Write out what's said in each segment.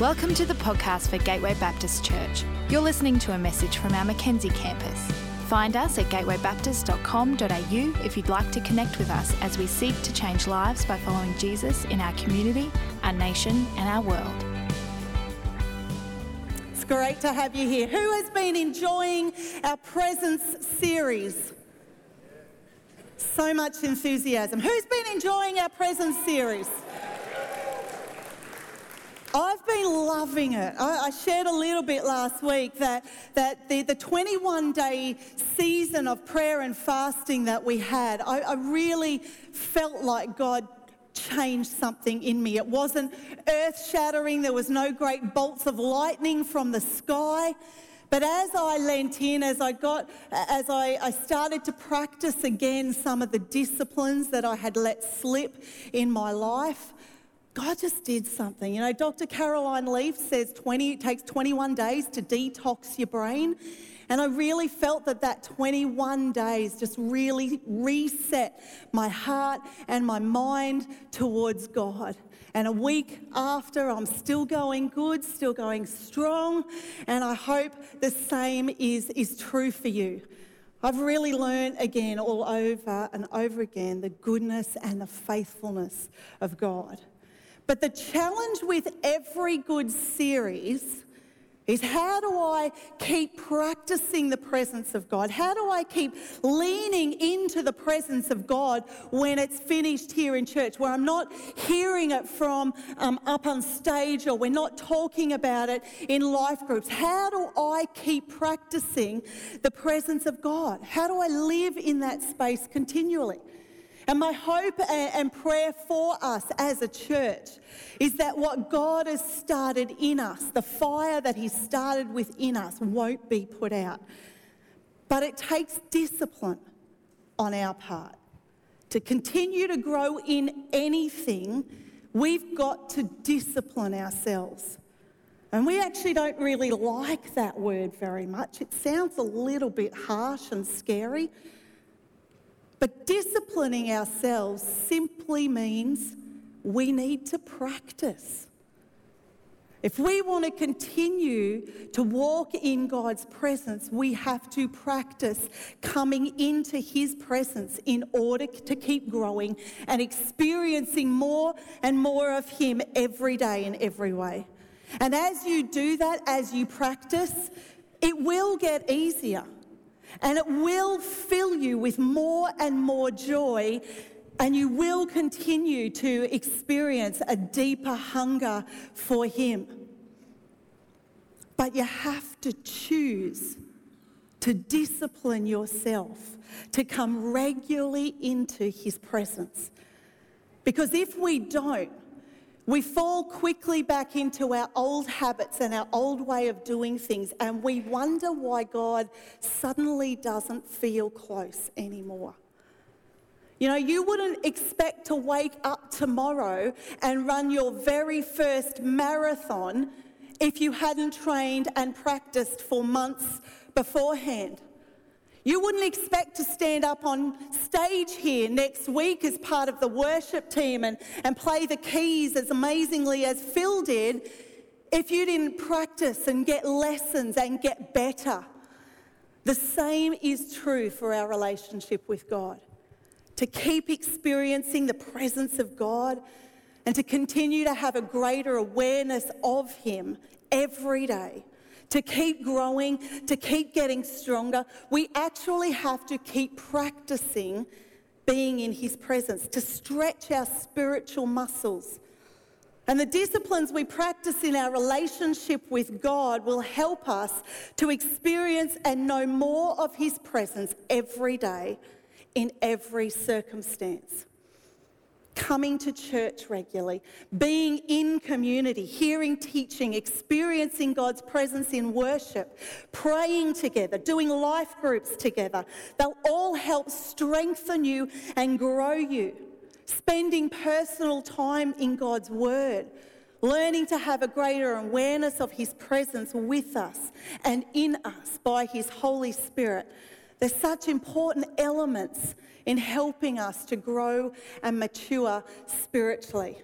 Welcome to the podcast for Gateway Baptist Church. You're listening to a message from our Mackenzie campus. Find us at gatewaybaptist.com.au if you'd like to connect with us as we seek to change lives by following Jesus in our community, our nation, and our world. It's great to have you here. Who has been enjoying our Presence series? So much enthusiasm. Who's been enjoying our Presence series? I've been loving it. I, I, shared a little bit last week that, that the, the 21 day season of prayer and fasting that we had, I, I really felt like God changed something in me. It wasn't earth shattering, there was no great bolts of lightning from the sky. But as I lent in, as I got, as I, I, started to practice again some of the disciplines that I had let slip in my life, God just did something. You know, Dr. Caroline Leaf says 20, it takes 21 days to detox your brain. And I really felt that that 21 days just really reset my heart and my mind towards God. And a week after, I'm still going good, still going strong. And I hope the same is, is true for you. I've really learned again, all over and over again, the goodness and the faithfulness of God. But the challenge with every good series is how do I keep practicing the presence of God? How do I keep leaning into the presence of God when it's finished here in church, where I'm not hearing it from um, up on stage or we're not talking about it in life groups? How do I keep practicing the presence of God? How do I live in that space continually? And my hope and prayer for us as a church is that what God has started in us, the fire that He started within us, won't be put out. But it takes discipline on our part. To continue to grow in anything, we've got to discipline ourselves. And we actually don't really like that word very much. It sounds a little bit harsh and scary. But disciplining ourselves simply means we need to practice. If we want to continue to walk in God's presence, we have to practice coming into His presence in order to keep growing and experiencing more and more of Him every day in every way. And as you do that, as you practice, it will get easier. And it will fill you with more and more joy, and you will continue to experience a deeper hunger for Him. But you have to choose to discipline yourself to come regularly into His presence. Because if we don't, we fall quickly back into our old habits and our old way of doing things, and we wonder why God suddenly doesn't feel close anymore. You know, you wouldn't expect to wake up tomorrow and run your very first marathon if you hadn't trained and practiced for months beforehand. You wouldn't expect to stand up on stage here next week as part of the worship team and, and play the keys as amazingly as Phil did if you didn't practice and get lessons and get better. The same is true for our relationship with God. To keep experiencing the presence of God and to continue to have a greater awareness of Him every day to keep growing, to keep getting stronger, we actually have to keep practicing being in His presence, to stretch our spiritual muscles. And the disciplines we practice in our relationship with God will help us to experience and know more of His presence every day in every circumstance coming to church regularly, being in community, hearing teaching, experiencing God's presence in worship, praying together, doing life groups together. They'll all help strengthen you and grow you. Spending personal time in God's Word, learning to have a greater awareness of His presence with us and in us by His Holy Spirit. They're such important elements in helping us to grow and mature spiritually.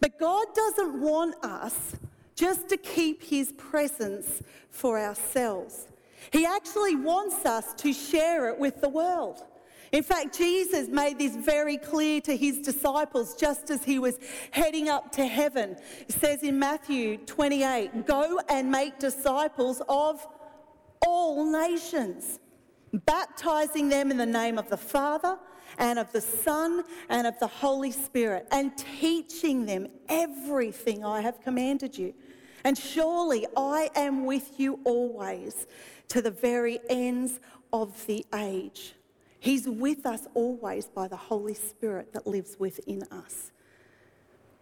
But God doesn't want us just to keep his presence for ourselves. He actually wants us to share it with the world. In fact, Jesus made this very clear to his disciples just as he was heading up to heaven. It says in Matthew 28 Go and make disciples of all nations, baptizing them in the name of the Father and of the Son and of the Holy Spirit, and teaching them everything I have commanded you. And surely I am with you always to the very ends of the age. He's with us always by the Holy Spirit that lives within us.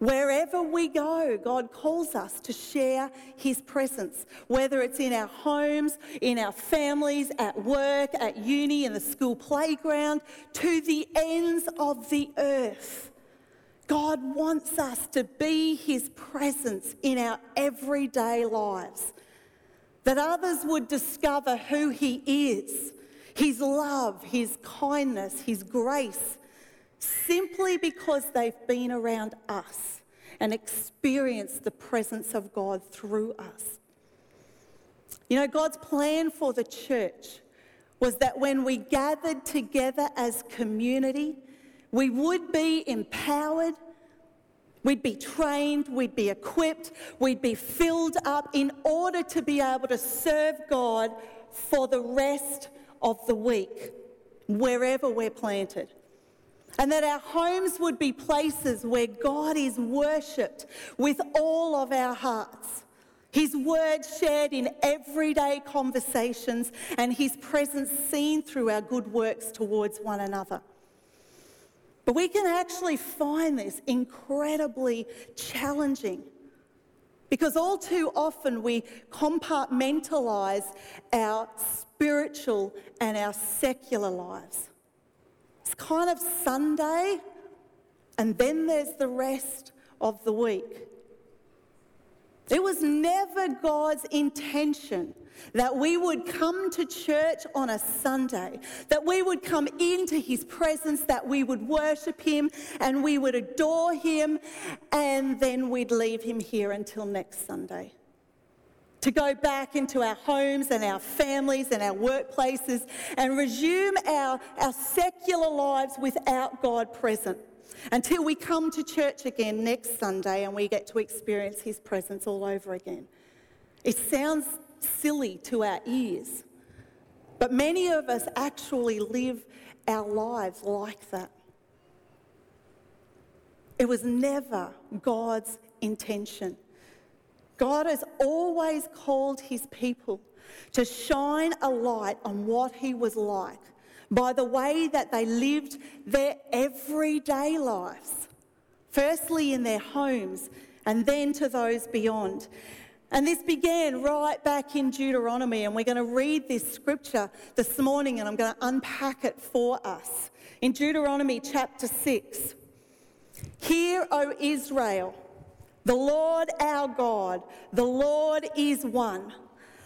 Wherever we go, God calls us to share His presence, whether it's in our homes, in our families, at work, at uni, in the school playground, to the ends of the earth. God wants us to be His presence in our everyday lives, that others would discover who He is his love, His kindness, His grace, simply because they've been around us and experienced the presence of God through us. You know, God's plan for the church was that when we gathered together as community, we would be empowered, we'd be trained, we'd be equipped, we'd be filled up in order to be able to serve God for the rest of the week, wherever we're planted. And that our homes would be places where God is worshipped with all of our hearts. His word shared in everyday conversations and His presence seen through our good works towards one another. But we can actually find this incredibly challenging because all too often we compartmentalize our spiritual and our secular lives. It's kind of Sunday, and then there's the rest of the week. It was never God's intention that we would come to church on a Sunday, that we would come into his presence, that we would worship him and we would adore him, and then we'd leave him here until next Sunday. To go back into our homes and our families and our workplaces and resume our, our secular lives without God present until we come to church again next Sunday and we get to experience His presence all over again. It sounds silly to our ears. But many of us actually live our lives like that. It was never God's intention. God has always called his people to shine a light on what he was like by the way that they lived their everyday lives, firstly in their homes and then to those beyond. And this began right back in Deuteronomy, and we're going to read this scripture this morning and I'm going to unpack it for us. In Deuteronomy chapter 6, Hear, O Israel, the Lord our God, the Lord is one.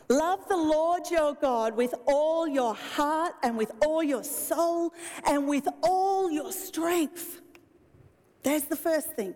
Love the Lord your God with all your heart and with all your soul and with all your strength. There's the first thing.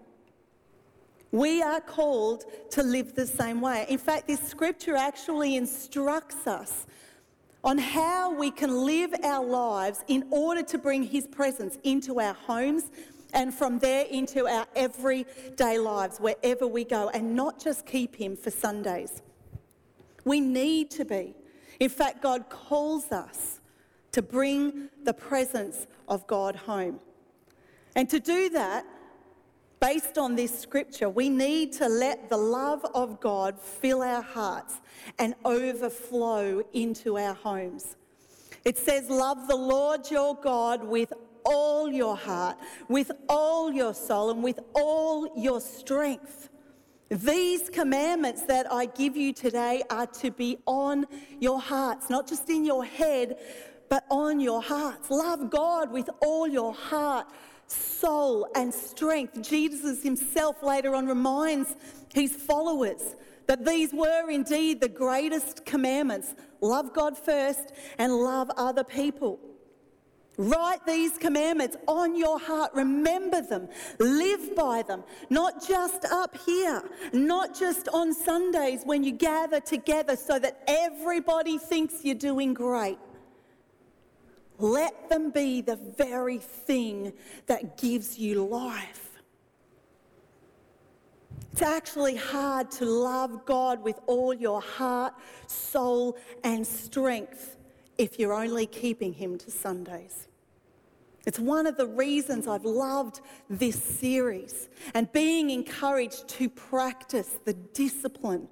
We are called to live the same way. In fact, this scripture actually instructs us on how we can live our lives in order to bring His presence into our homes and from there into our everyday lives, wherever we go, and not just keep Him for Sundays. We need to be. In fact, God calls us to bring the presence of God home. And to do that, based on this scripture, we need to let the love of God fill our hearts and overflow into our homes. It says, Love the Lord your God with all your heart, with all your soul, and with all your strength. These commandments that I give you today are to be on your hearts, not just in your head, but on your hearts. Love God with all your heart, soul, and strength. Jesus himself later on reminds his followers that these were indeed the greatest commandments love God first and love other people. Write these commandments on your heart. Remember them. Live by them. Not just up here, not just on Sundays when you gather together so that everybody thinks you're doing great. Let them be the very thing that gives you life. It's actually hard to love God with all your heart, soul, and strength if you're only keeping Him to Sundays. It's one of the reasons I've loved this series and being encouraged to practice the discipline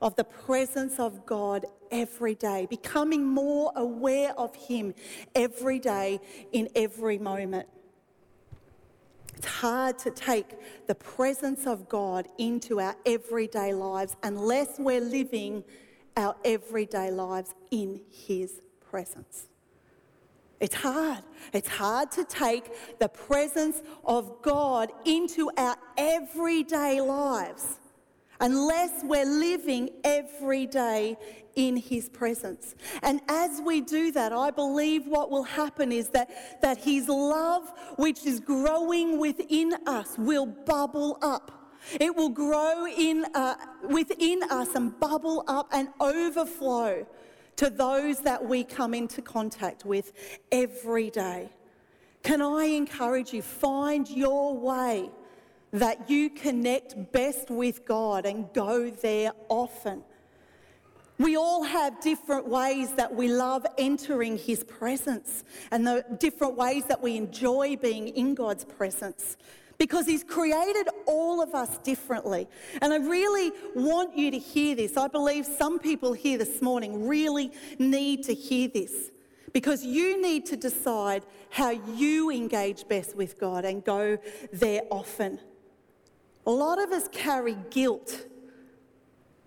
of the presence of God every day, becoming more aware of Him every day in every moment. It's hard to take the presence of God into our everyday lives unless we're living our everyday lives in His presence. It's hard. It's hard to take the presence of God into our everyday lives unless we're living every day in his presence. And as we do that, I believe what will happen is that, that his love, which is growing within us, will bubble up. It will grow in, uh, within us and bubble up and overflow to those that we come into contact with every day. Can I encourage you, find your way that you connect best with God and go there often. We all have different ways that we love entering His presence and the different ways that we enjoy being in God's presence because He's created all of us differently. And I really want you to hear this. I believe some people here this morning really need to hear this because you need to decide how you engage best with God and go there often. A lot of us carry guilt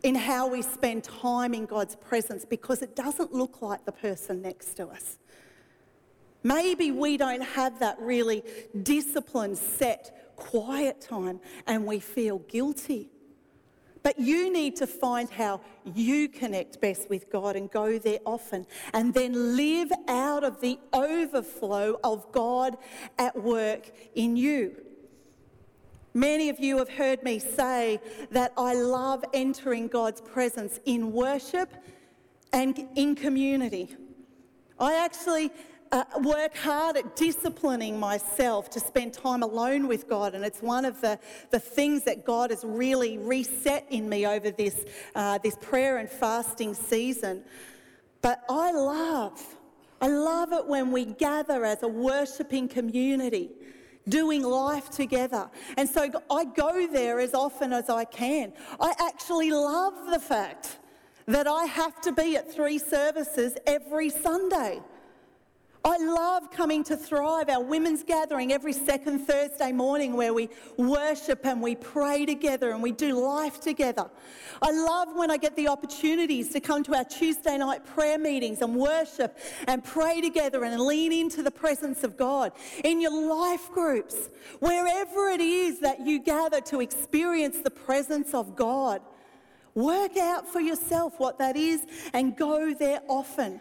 in how we spend time in God's presence because it doesn't look like the person next to us. Maybe we don't have that really disciplined, set quiet time and we feel guilty. But you need to find how you connect best with God and go there often and then live out of the overflow of God at work in you. Many of you have heard me say that I love entering God's presence in worship and in community. I actually uh, work hard at disciplining myself to spend time alone with God. And it's one of the, the things that God has really reset in me over this, uh, this prayer and fasting season. But I love, I love it when we gather as a worshipping community doing life together. And so I go there as often as I can. I actually love the fact that I have to be at three services every Sunday. I love coming to Thrive, our women's gathering every second Thursday morning where we worship and we pray together and we do life together. I love when I get the opportunities to come to our Tuesday night prayer meetings and worship and pray together and lean into the presence of God. In your life groups, wherever it is that you gather to experience the presence of God, work out for yourself what that is and go there often.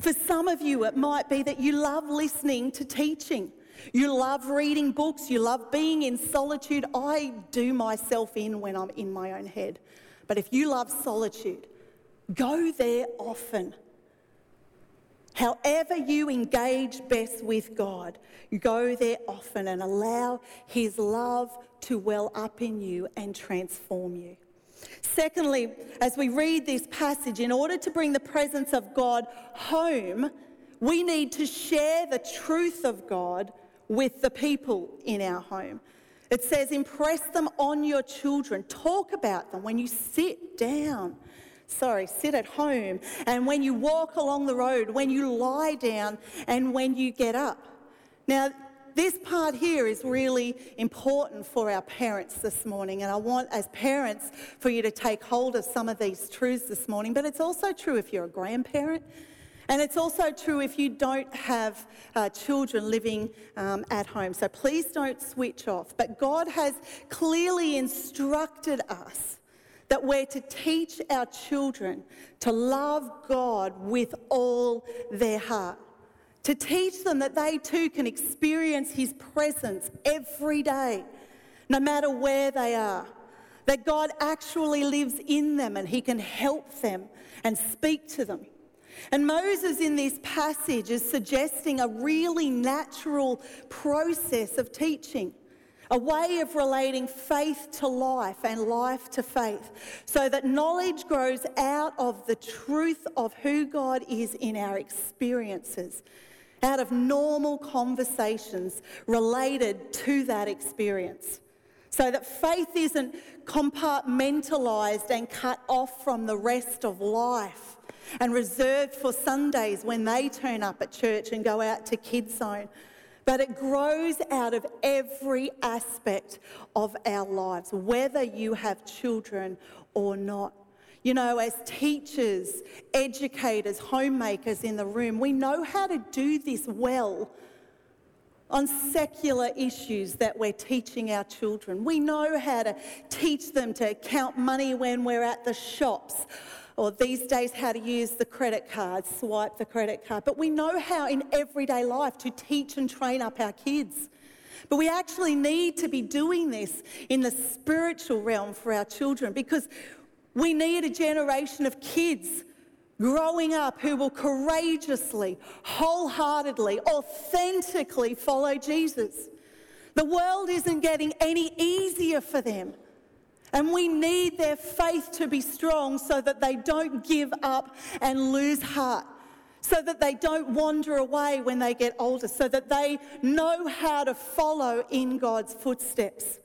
For some of you, it might be that you love listening to teaching. You love reading books. You love being in solitude. I do myself in when I'm in my own head. But if you love solitude, go there often. However, you engage best with God, go there often and allow His love to well up in you and transform you. Secondly, as we read this passage, in order to bring the presence of God home, we need to share the truth of God with the people in our home. It says, impress them on your children. Talk about them when you sit down. Sorry, sit at home. And when you walk along the road, when you lie down, and when you get up. Now, this part here is really important for our parents this morning, and I want, as parents, for you to take hold of some of these truths this morning. But it's also true if you're a grandparent, and it's also true if you don't have uh, children living um, at home. So please don't switch off. But God has clearly instructed us that we're to teach our children to love God with all their heart to teach them that they too can experience His presence every day, no matter where they are. That God actually lives in them and He can help them and speak to them. And Moses in this passage is suggesting a really natural process of teaching, a way of relating faith to life and life to faith, so that knowledge grows out of the truth of who God is in our experiences out of normal conversations related to that experience. So that faith isn't compartmentalized and cut off from the rest of life and reserved for Sundays when they turn up at church and go out to Kids Zone. But it grows out of every aspect of our lives, whether you have children or not. You know, as teachers, educators, homemakers in the room, we know how to do this well on secular issues that we're teaching our children. We know how to teach them to count money when we're at the shops, or these days, how to use the credit card, swipe the credit card. But we know how in everyday life to teach and train up our kids. But we actually need to be doing this in the spiritual realm for our children because we need a generation of kids growing up who will courageously, wholeheartedly, authentically follow Jesus. The world isn't getting any easier for them. And we need their faith to be strong so that they don't give up and lose heart, so that they don't wander away when they get older, so that they know how to follow in God's footsteps.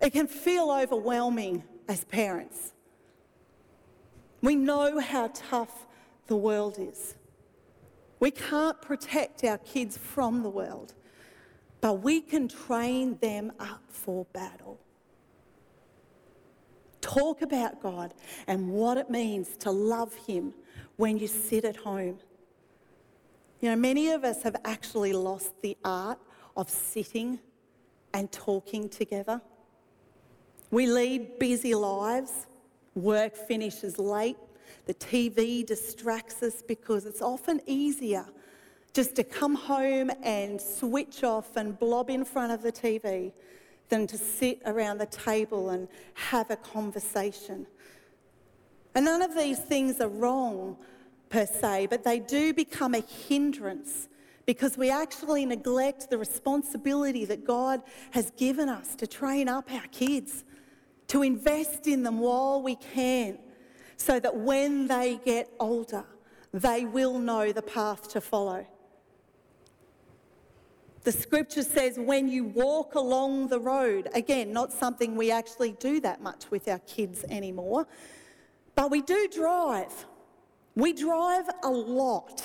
It can feel overwhelming as parents. We know how tough the world is. We can't protect our kids from the world, but we can train them up for battle. Talk about God and what it means to love Him when you sit at home. You know, many of us have actually lost the art of sitting and talking together. We lead busy lives Work finishes late. The TV distracts us because it's often easier just to come home and switch off and blob in front of the TV than to sit around the table and have a conversation. And none of these things are wrong per se, but they do become a hindrance because we actually neglect the responsibility that God has given us to train up our kids to invest in them while we can, so that when they get older, they will know the path to follow. The scripture says, when you walk along the road, again, not something we actually do that much with our kids anymore, but we do drive. We drive a lot.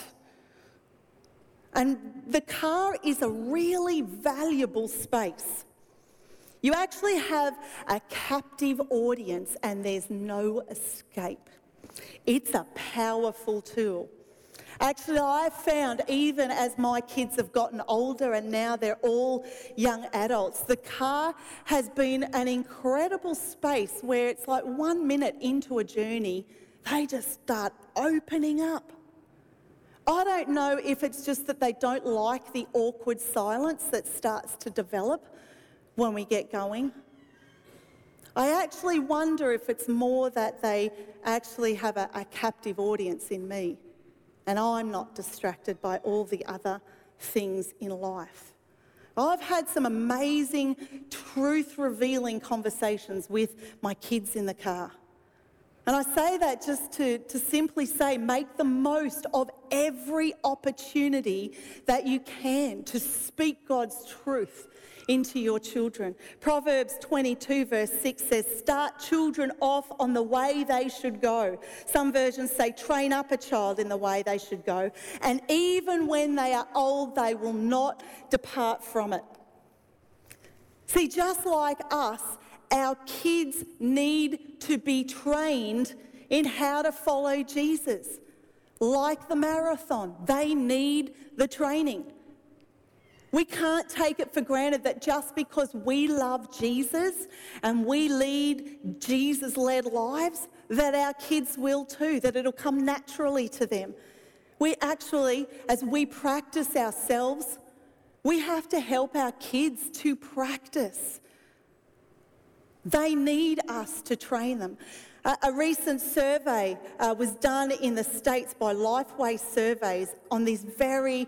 And the car is a really valuable space. You actually have a captive audience and there's no escape. It's a powerful tool. Actually, I've found even as my kids have gotten older and now they're all young adults, the car has been an incredible space where it's like one minute into a journey, they just start opening up. I don't know if it's just that they don't like the awkward silence that starts to develop when we get going. I actually wonder if it's more that they actually have a, a, captive audience in me and I'm not distracted by all the other things in life. I've had some amazing, truth revealing conversations with my kids in the car. And I say that just to, to simply say, make the most of every opportunity that you can to speak God's truth into your children. Proverbs 22, verse 6 says, Start children off on the way they should go. Some versions say, Train up a child in the way they should go. And even when they are old, they will not depart from it. See, just like us, our kids need to be trained in how to follow Jesus. Like the marathon, they need the training. We can't take it for granted that just because we love Jesus and we lead Jesus led lives, that our kids will too, that it'll come naturally to them. We actually, as we practice ourselves, we have to help our kids to practice. They need us to train them. A recent survey uh, was done in the States by Lifeway Surveys on this very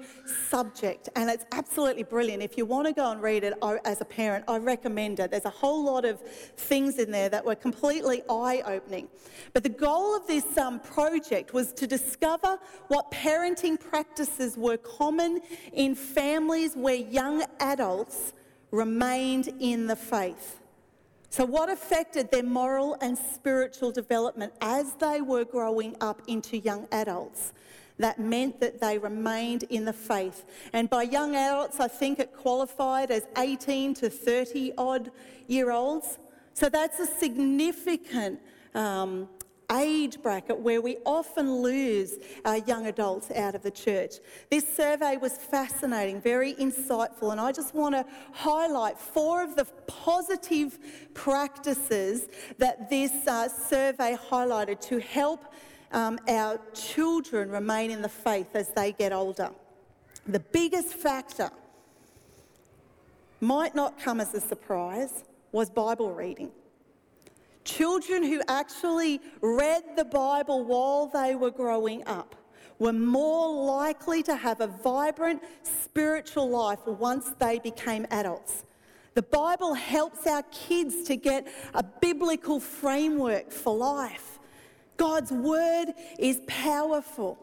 subject, and it's absolutely brilliant. If you want to go and read it as a parent, I recommend it. There's a whole lot of things in there that were completely eye opening. But the goal of this um, project was to discover what parenting practices were common in families where young adults remained in the faith. So, what affected their moral and spiritual development as they were growing up into young adults? That meant that they remained in the faith. And by young adults, I think it qualified as 18 to 30 odd year olds. So that's a significant um, age bracket where we often lose our young adults out of the church. This survey was fascinating, very insightful, and I just want to highlight four of the positive practices that this uh, survey highlighted to help um, our children remain in the faith as they get older. The biggest factor might not come as a surprise was Bible reading. Children who actually read the Bible while they were growing up were more likely to have a vibrant spiritual life once they became adults. The Bible helps our kids to get a biblical framework for life. God's word is powerful.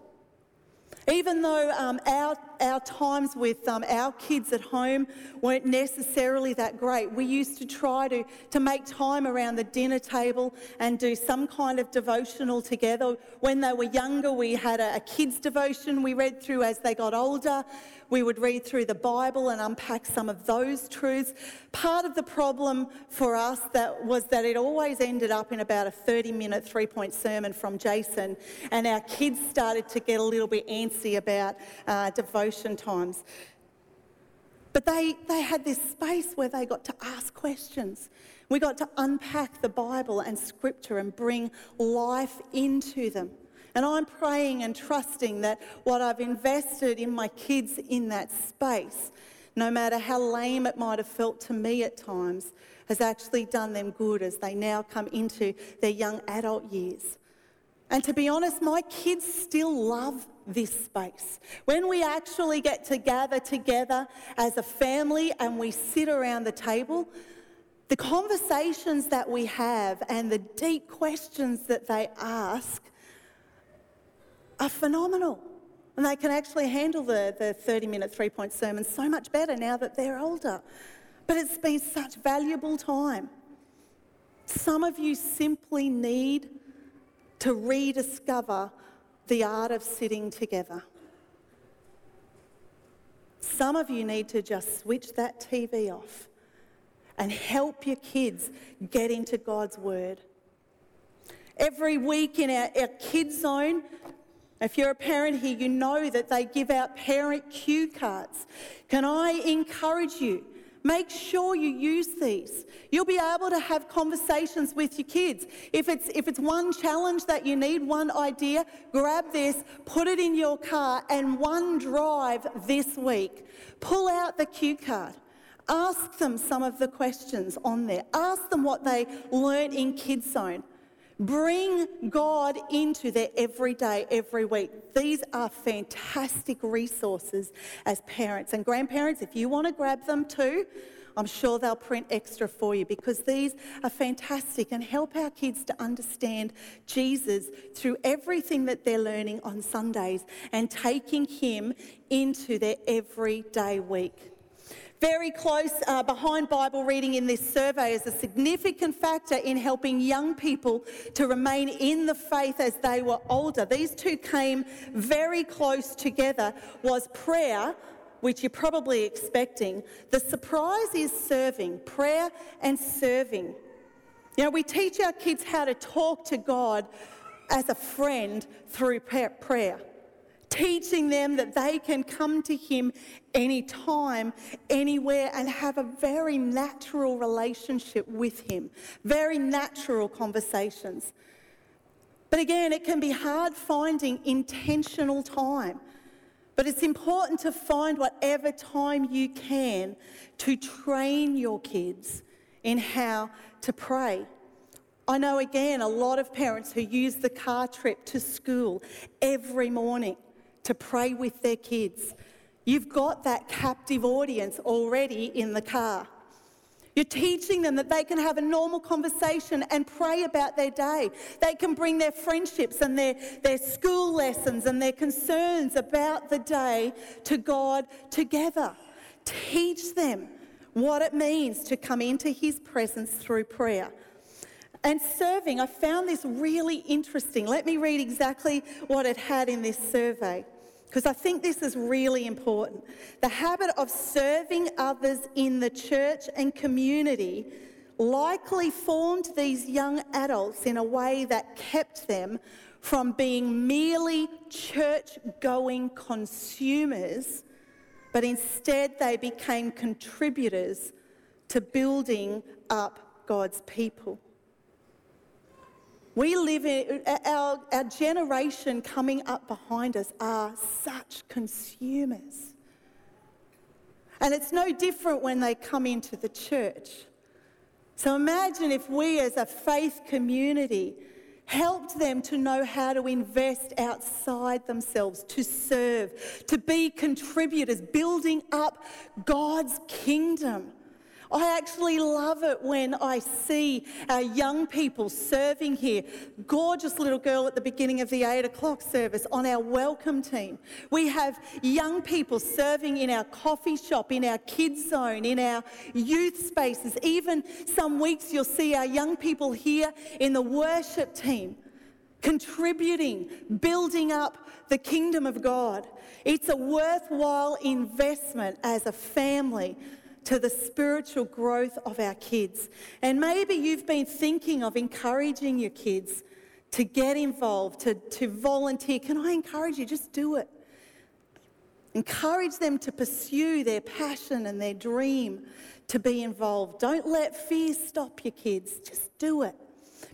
Even though um, our, our times with um, our kids at home weren't necessarily that great, we used to try to, to make time around the dinner table and do some kind of devotional together. When they were younger, we had a, a kids' devotion we read through as they got older. We would read through the Bible and unpack some of those truths. Part of the problem for us that was that it always ended up in about a 30 minute three point sermon from Jason, and our kids started to get a little bit antsy about uh, devotion times. But they, they had this space where they got to ask questions. We got to unpack the Bible and Scripture and bring life into them. And I'm praying and trusting that what I've invested in my kids in that space, no matter how lame it might have felt to me at times, has actually done them good as they now come into their young adult years. And to be honest, my kids still love this space. When we actually get to gather together as a family and we sit around the table, the conversations that we have and the deep questions that they ask are phenomenal. And they can actually handle the, the 30 minute three point sermon so much better now that they're older. But it's been such valuable time. Some of you simply need to rediscover the art of sitting together. Some of you need to just switch that TV off and help your kids get into God's Word. Every week in our, our kids' zone, if you're a parent here, you know that they give out parent cue cards. Can I encourage you? Make sure you use these. You'll be able to have conversations with your kids. If it's, if it's one challenge that you need, one idea, grab this, put it in your car, and one drive this week. Pull out the cue card. Ask them some of the questions on there. Ask them what they learnt in Kids Zone. Bring God into their everyday, every week. These are fantastic resources as parents and grandparents. If you want to grab them too, I'm sure they'll print extra for you because these are fantastic and help our kids to understand Jesus through everything that they're learning on Sundays and taking Him into their everyday week. Very close uh, behind Bible reading in this survey is a significant factor in helping young people to remain in the faith as they were older. These two came very close together was prayer, which you're probably expecting. The surprise is serving, prayer and serving. You know, we teach our kids how to talk to God as a friend through prayer teaching them that they can come to Him anytime, anywhere, and have a very natural relationship with Him, very natural conversations. But again, it can be hard finding intentional time. But it's important to find whatever time you can to train your kids in how to pray. I know again a lot of parents who use the car trip to school every morning to pray with their kids. You've got that captive audience already in the car. You're teaching them that they can have a normal conversation and pray about their day. They can bring their friendships and their, their school lessons and their concerns about the day to God together. Teach them what it means to come into His presence through prayer. And serving, I found this really interesting. Let me read exactly what it had in this survey because I think this is really important. The habit of serving others in the church and community likely formed these young adults in a way that kept them from being merely church going consumers, but instead they became contributors to building up God's people. We live in, our, our generation coming up behind us are such consumers. And it's no different when they come into the church. So imagine if we as a faith community helped them to know how to invest outside themselves, to serve, to be contributors, building up God's kingdom. I actually love it when I see our young people serving here. Gorgeous little girl at the beginning of the eight o'clock service on our welcome team. We have young people serving in our coffee shop, in our kids zone, in our youth spaces. Even some weeks you'll see our young people here in the worship team contributing, building up the kingdom of God. It's a worthwhile investment as a family to the spiritual growth of our kids. And maybe you've been thinking of encouraging your kids to get involved, to, to volunteer. Can I encourage you? Just do it. Encourage them to pursue their passion and their dream to be involved. Don't let fear stop your kids. Just do it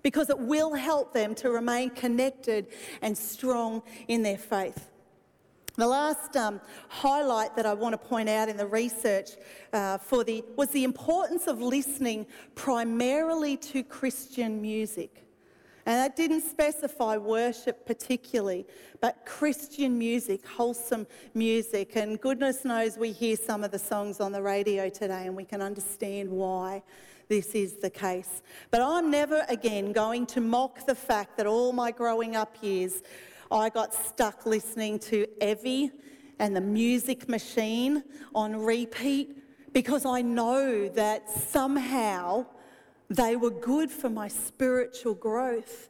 because it will help them to remain connected and strong in their faith. The last um, highlight that I want to point out in the research uh, for the, was the importance of listening primarily to Christian music. And that didn't specify worship particularly, but Christian music, wholesome music. And goodness knows we hear some of the songs on the radio today and we can understand why this is the case. But I'm never again going to mock the fact that all my growing up years I got stuck listening to Evie and the music machine on repeat because I know that somehow they were good for my spiritual growth.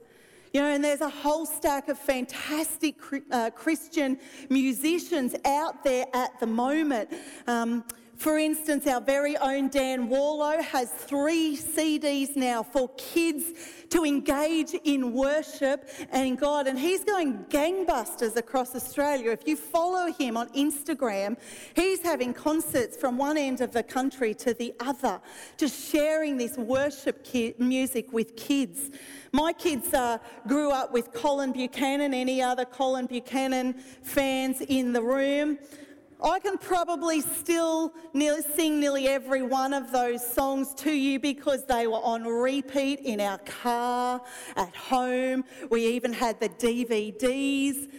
You know, and there's a whole stack of fantastic uh, Christian musicians out there at the moment. Um, for instance, our very own Dan Warlow has three CDs now for kids to engage in worship and God, and he's going gangbusters across Australia. If you follow him on Instagram, he's having concerts from one end of the country to the other, just sharing this worship ki- music with kids. My kids uh, grew up with Colin Buchanan. Any other Colin Buchanan fans in the room? I can probably still sing nearly every one of those songs to you because they were on repeat in our car, at home. We even had the DVDs.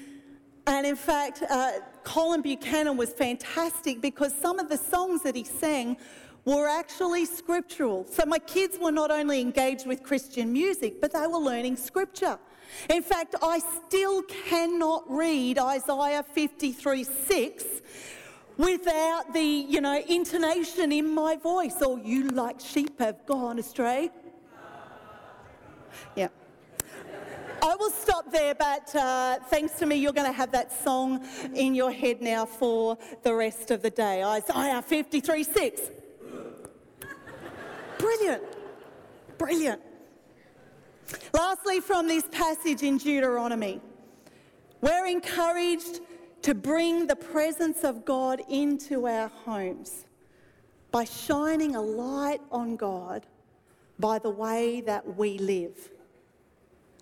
And in fact, uh, Colin Buchanan was fantastic because some of the songs that he sang were actually scriptural. So my kids were not only engaged with Christian music, but they were learning scripture. In fact, I still cannot read Isaiah 53 6 without the, you know, intonation in my voice. Or you like sheep have gone astray. Yeah. I will stop there, but uh, thanks to me, you're going to have that song in your head now for the rest of the day. I, Isaiah 53 6. Brilliant. Brilliant. Lastly, from this passage in Deuteronomy, we're encouraged to bring the presence of God into our homes by shining a light on God by the way that we live.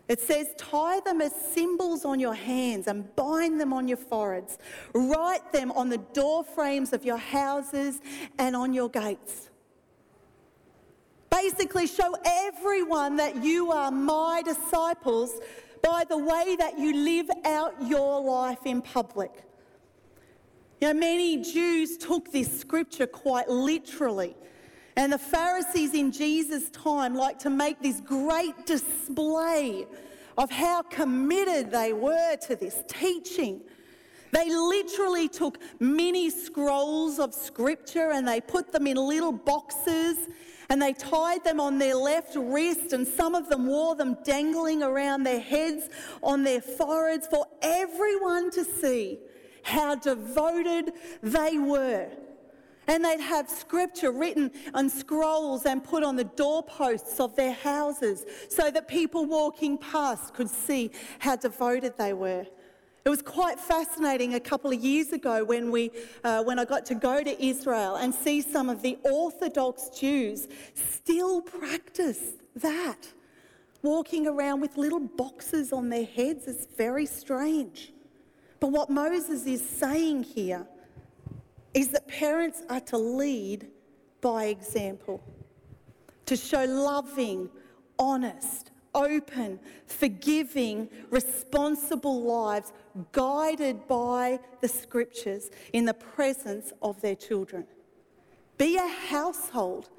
It says, tie them as symbols on your hands and bind them on your foreheads. Write them on the door frames of your houses and on your gates. Basically, show everyone that you are my disciples by the way that you live out your life in public. You know, many Jews took this scripture quite literally. And the Pharisees in Jesus' time liked to make this great display of how committed they were to this teaching. They literally took mini scrolls of scripture and they put them in little boxes and they tied them on their left wrist, and some of them wore them dangling around their heads on their foreheads for everyone to see how devoted they were. And they'd have scripture written on scrolls and put on the doorposts of their houses so that people walking past could see how devoted they were. It was quite fascinating a couple of years ago when, we, uh, when I got to go to Israel and see some of the Orthodox Jews still practice that. Walking around with little boxes on their heads is very strange. But what Moses is saying here is that parents are to lead by example, to show loving, honest, open, forgiving, responsible lives guided by the scriptures in the presence of their children. Be a household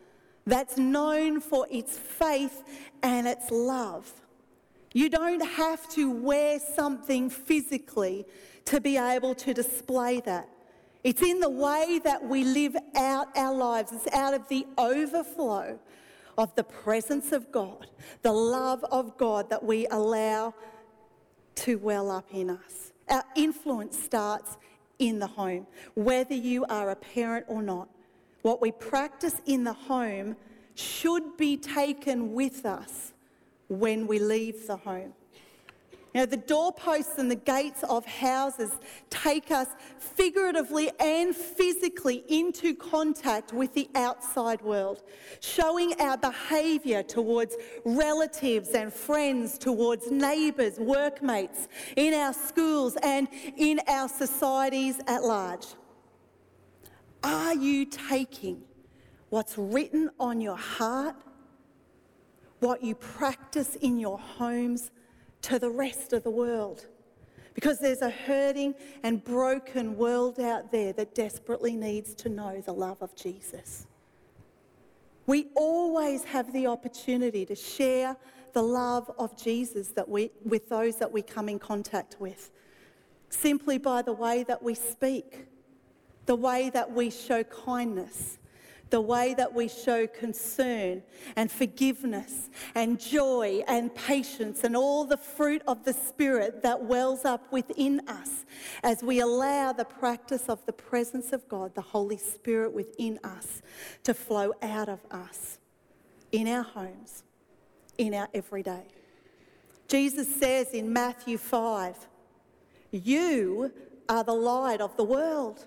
that's known for its faith and its love. You don't have to wear something physically to be able to display that. It's in the way that we live out our lives, it's out of the overflow of the presence of God, the love of God that we allow to well up in us. Our influence starts in the home, whether you are a parent or not. What we practice in the home should be taken with us when we leave the home. You know, the doorposts and the gates of houses take us figuratively and physically into contact with the outside world, showing our behaviour towards relatives and friends, towards neighbours, workmates, in our schools and in our societies at large. Are you taking what's written on your heart, what you practice in your homes, to the rest of the world. Because there's a hurting and broken world out there that desperately needs to know the love of Jesus. We always have the opportunity to share the love of Jesus that we, with those that we come in contact with, simply by the way that we speak, the way that we show kindness, the way that we show concern and forgiveness and joy and patience and all the fruit of the Spirit that wells up within us as we allow the practice of the presence of God, the Holy Spirit within us, to flow out of us in our homes, in our everyday. Jesus says in Matthew 5, You are the light of the world.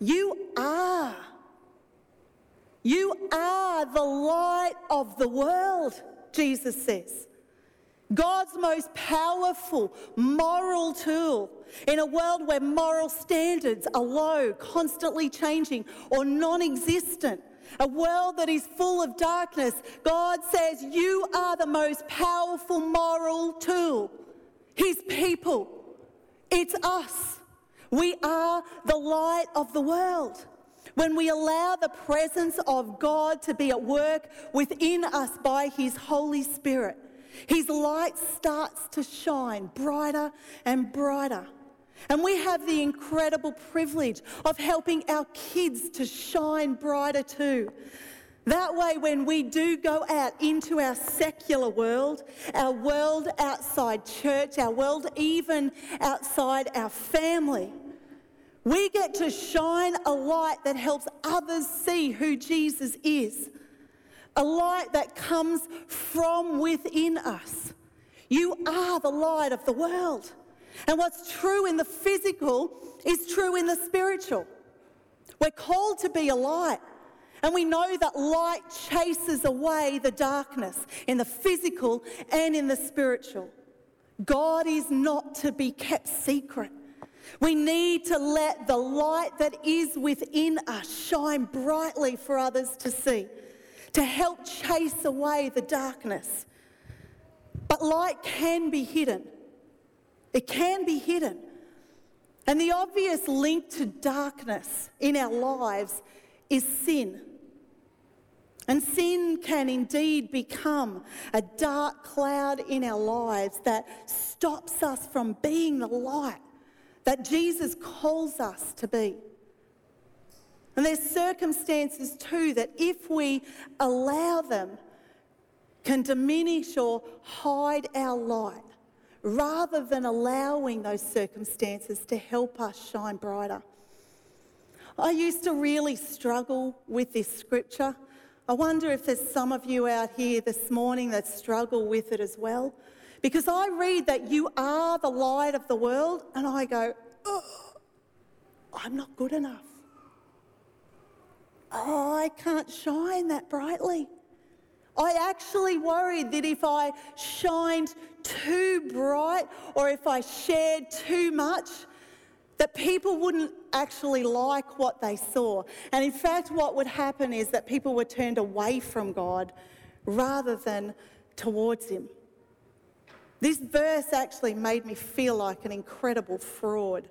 You are You are the light of the world, Jesus says. God's most powerful moral tool in a world where moral standards are low, constantly changing, or non existent. A world that is full of darkness. God says, You are the most powerful moral tool. His people. It's us. We are the light of the world. When we allow the presence of God to be at work within us by His Holy Spirit, His light starts to shine brighter and brighter. And we have the incredible privilege of helping our kids to shine brighter too. That way, when we do go out into our secular world, our world outside church, our world even outside our family, we get to shine a light that helps others see who Jesus is. A light that comes from within us. You are the light of the world. And what's true in the physical is true in the spiritual. We're called to be a light. And we know that light chases away the darkness in the physical and in the spiritual. God is not to be kept secret. We need to let the light that is within us shine brightly for others to see, to help chase away the darkness. But light can be hidden. It can be hidden. And the obvious link to darkness in our lives is sin. And sin can indeed become a dark cloud in our lives that stops us from being the light that Jesus calls us to be. And there's circumstances too that if we allow them, can diminish or hide our light rather than allowing those circumstances to help us shine brighter. I used to really struggle with this scripture. I wonder if there's some of you out here this morning that struggle with it as well. Because I read that you are the light of the world, and I go, I'm not good enough. Oh, I can't shine that brightly. I actually worried that if I shined too bright or if I shared too much, that people wouldn't actually like what they saw. And in fact, what would happen is that people were turned away from God rather than towards Him. This verse actually made me feel like an incredible fraud.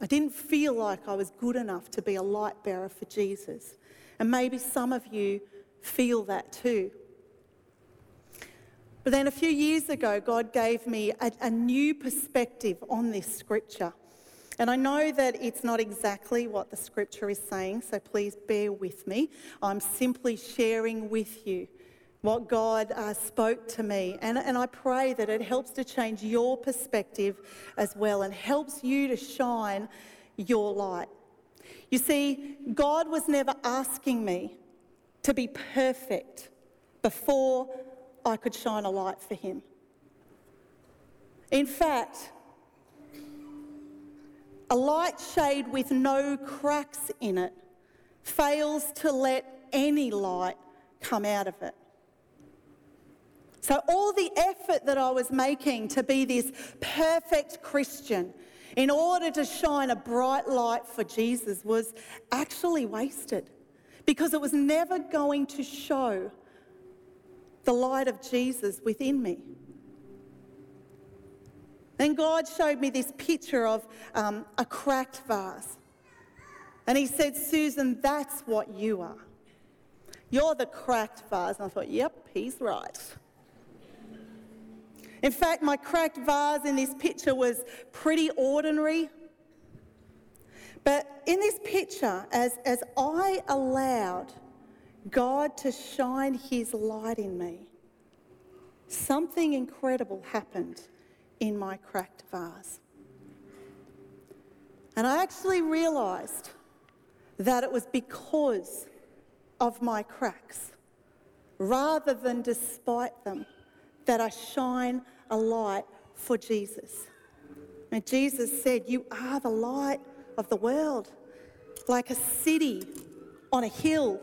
I didn't feel like I was good enough to be a light bearer for Jesus. And maybe some of you feel that too. But then a few years ago, God gave me a, a, new perspective on this scripture. And I know that it's not exactly what the scripture is saying, so please bear with me. I'm simply sharing with you what God uh, spoke to me. And, and I pray that it helps to change your perspective as well and helps you to shine your light. You see, God was never asking me to be perfect before I could shine a light for him. In fact, a light shade with no cracks in it fails to let any light come out of it. So, all the effort that I was making to be this perfect Christian in order to shine a bright light for Jesus was actually wasted because it was never going to show the light of Jesus within me. Then God showed me this picture of um, a cracked vase. And He said, Susan, that's what you are. You're the cracked vase. And I thought, yep, he's right. In fact, my cracked vase in this picture was pretty ordinary. But in this picture, as, as I allowed God to shine his light in me, something incredible happened in my cracked vase. And I actually realised that it was because of my cracks, rather than despite them, that I shine a light for Jesus. And Jesus said, You are the light of the world, like a city on a hill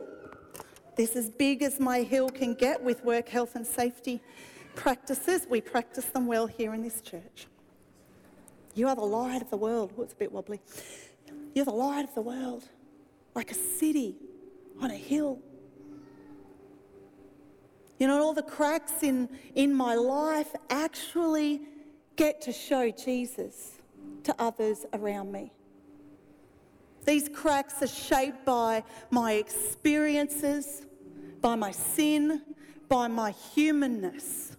This is as big as my hill can get with work, health, and safety practices. We practice them well here in this church. You are the light of the world. Oh, it's a bit wobbly. You're the light of the world, like a city on a hill. You know, all the cracks in, in my life actually get to show Jesus to others around me. These cracks are shaped by my experiences, by my sin, by my humanness.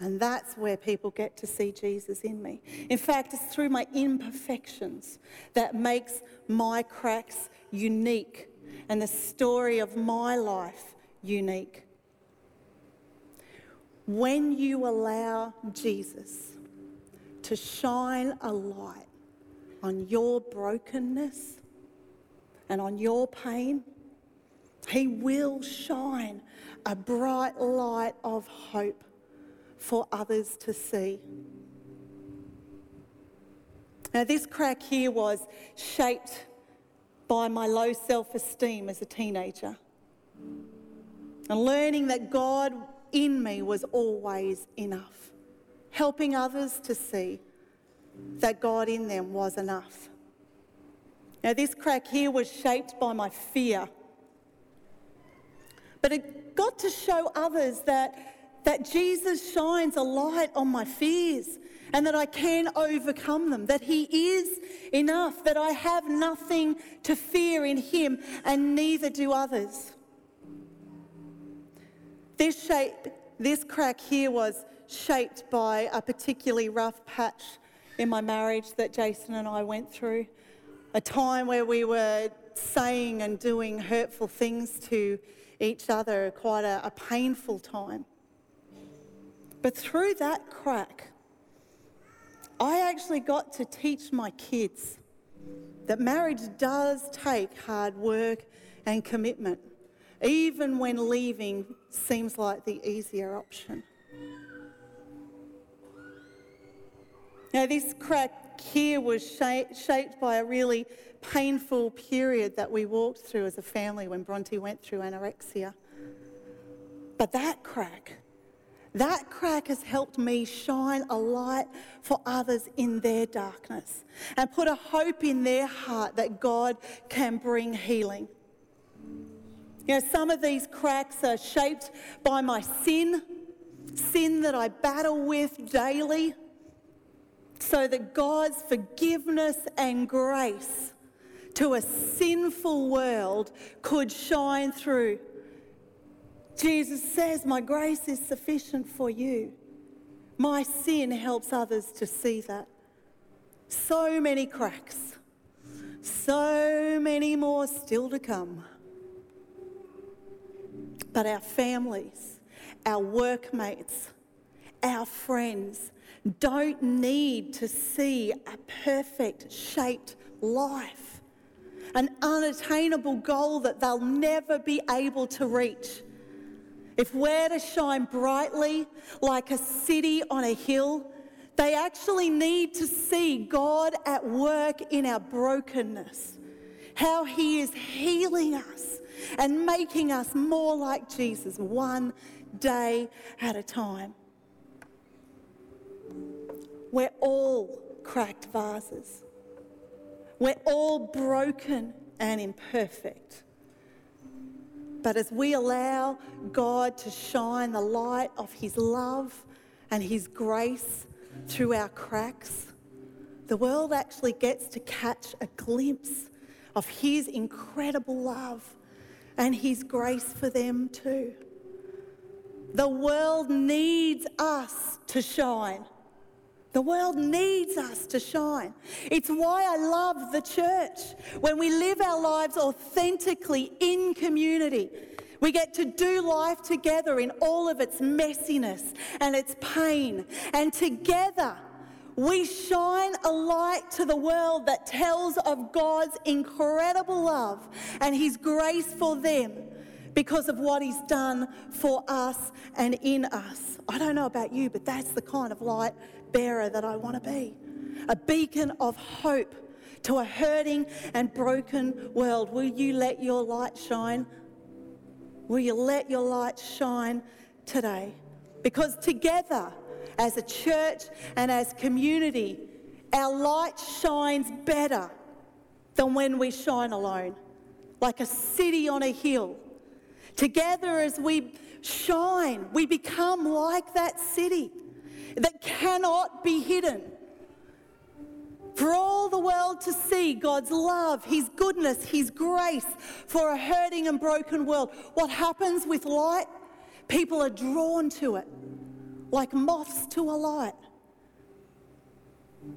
And that's where people get to see Jesus in me. In fact, it's through my imperfections that makes my cracks unique and the story of my life unique. When you allow Jesus to shine a light on your brokenness and on your pain, He will shine a bright light of hope for others to see. Now, this crack here was shaped by my low self esteem as a teenager. And learning that God in me was always enough, helping others to see that God in them was enough. Now, this crack here was shaped by my fear, but it got to show others that, that Jesus shines a light on my fears and that I can overcome them, that He is enough, that I have nothing to fear in Him, and neither do others. This shape, this crack here was shaped by a particularly rough patch in my marriage that Jason and I went through. A time where we were saying and doing hurtful things to each other, quite a, a painful time. But through that crack, I actually got to teach my kids that marriage does take hard work and commitment even when leaving seems like the easier option. Now, this crack here was shaped by a really painful period that we walked through as a family when Bronte went through anorexia. But that crack, that crack has helped me shine a light for others in their darkness and put a hope in their heart that God can bring healing. You know, some of these cracks are shaped by my sin, sin that I battle with daily, so that God's forgiveness and grace to a sinful world could shine through. Jesus says, My grace is sufficient for you. My sin helps others to see that. So many cracks, so many more still to come. But our families, our workmates, our friends don't need to see a perfect shaped life, an unattainable goal that they'll never be able to reach. If we're to shine brightly like a city on a hill, they actually need to see God at work in our brokenness, how He is healing us and making us more like Jesus one day at a time. We're all cracked vases. We're all broken and imperfect. But as we allow God to shine the light of His love and His grace through our cracks, the world actually gets to catch a glimpse of His incredible love and His grace for them too. The world needs us to shine. The world needs us to shine. It's why I love the church. When we live our lives authentically in community, we get to do life together in all of its messiness and its pain. And together, we shine a light to the world that tells of God's incredible love and His grace for them because of what He's done for us and in us. I don't know about you, but that's the kind of light bearer that I want to be a beacon of hope to a hurting and broken world. Will you let your light shine? Will you let your light shine today? Because together, as a church and as community, our light shines better than when we shine alone, like a city on a hill. Together, as we shine, we become like that city that cannot be hidden. For all the world to see God's love, His goodness, His grace for a hurting and broken world. What happens with light? People are drawn to it like moths to a light.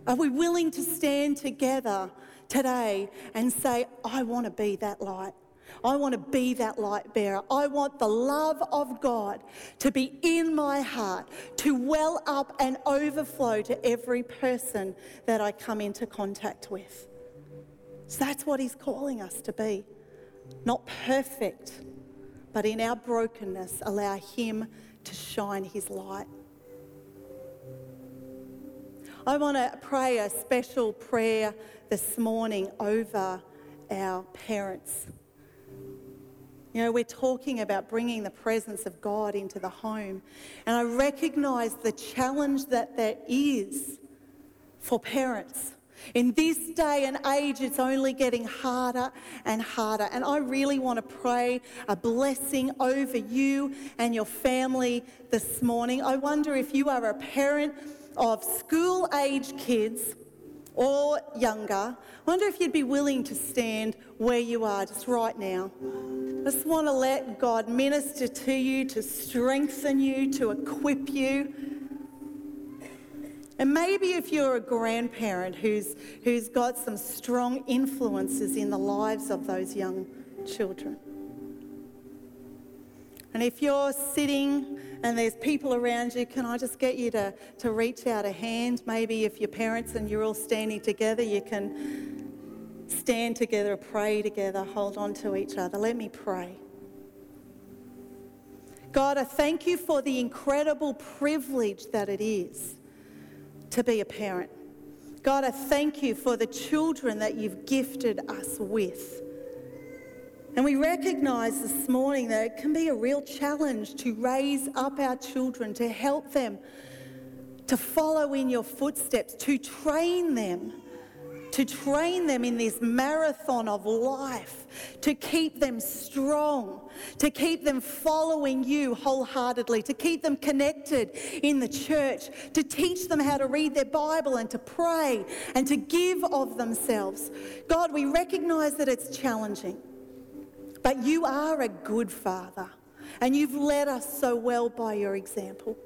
Are we willing to stand together today and say, I want to be that light? I want to be that light bearer. I want the love of God to be in my heart, to well up and overflow to every person that I come into contact with. So that's what He's calling us to be. Not perfect, but in our brokenness, allow Him to shine His light. I want to pray a special prayer this morning over our parents. You know, we're talking about bringing the presence of God into the home. And I recognize the challenge that there is for parents. In this day and age, it's only getting harder and harder. And I really want to pray a blessing over you and your family this morning. I wonder if you are a parent of school age kids or younger, I wonder if you'd be willing to stand where you are just right now. I just want to let God minister to you, to strengthen you, to equip you. And maybe if you're a grandparent who's, who's got some strong influences in the lives of those young children. And if you're sitting and there's people around you, can I just get you to, to reach out a hand? Maybe if your parents and you're all standing together, you can stand together, pray together, hold on to each other. Let me pray. God, I thank you for the incredible privilege that it is to be a parent. God, I thank you for the children that you've gifted us with. And we recognize this morning that it can be a real challenge to raise up our children, to help them to follow in your footsteps, to train them, to train them in this marathon of life, to keep them strong, to keep them following you wholeheartedly, to keep them connected in the church, to teach them how to read their Bible and to pray and to give of themselves. God, we recognize that it's challenging. But you are a good father, and you've led us so well by your example.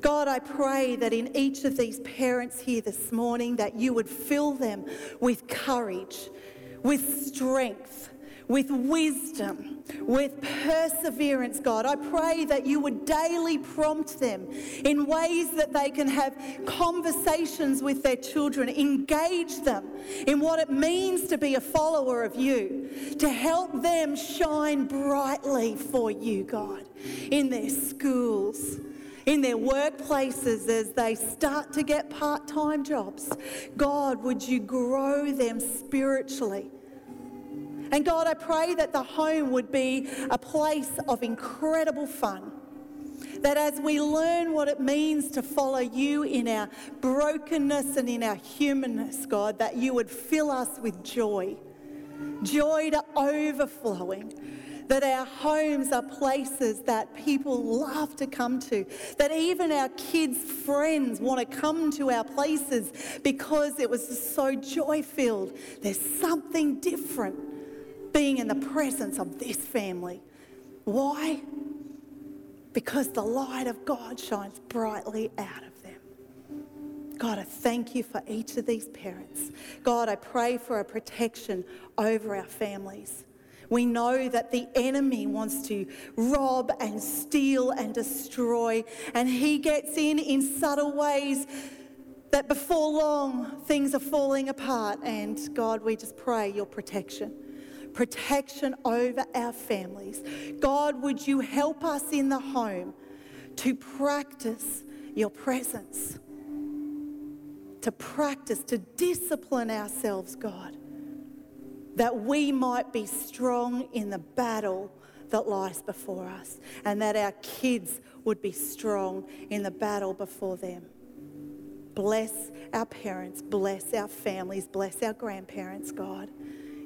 God, I pray that in each of these parents here this morning that you would fill them with courage, with strength, with wisdom, with perseverance, God. I pray that you would daily prompt them in ways that they can have conversations with their children, engage them in what it means to be a follower of you, to help them shine brightly for you, God, in their schools in their workplaces as they start to get part time jobs. God, would you grow them spiritually? And God, I pray that the home would be a place of incredible fun. That as we learn what it means to follow you in our brokenness and in our humanness, God, that you would fill us with joy, joy to overflowing that our homes are places that people love to come to, that even our kids' friends want to come to our places because it was so joy filled. There's something different being in the presence of this family. Why? Because the light of God shines brightly out of them. God, I thank you for each of these parents. God, I pray for a protection over our families. We know that the enemy wants to rob and steal and destroy, and he gets in in subtle ways that before long things are falling apart. And God, we just pray your protection protection over our families. God, would you help us in the home to practice your presence? To practice, to discipline ourselves, God, that we might be strong in the battle that lies before us and that our kids would be strong in the battle before them. Bless our parents, bless our families, bless our grandparents, God.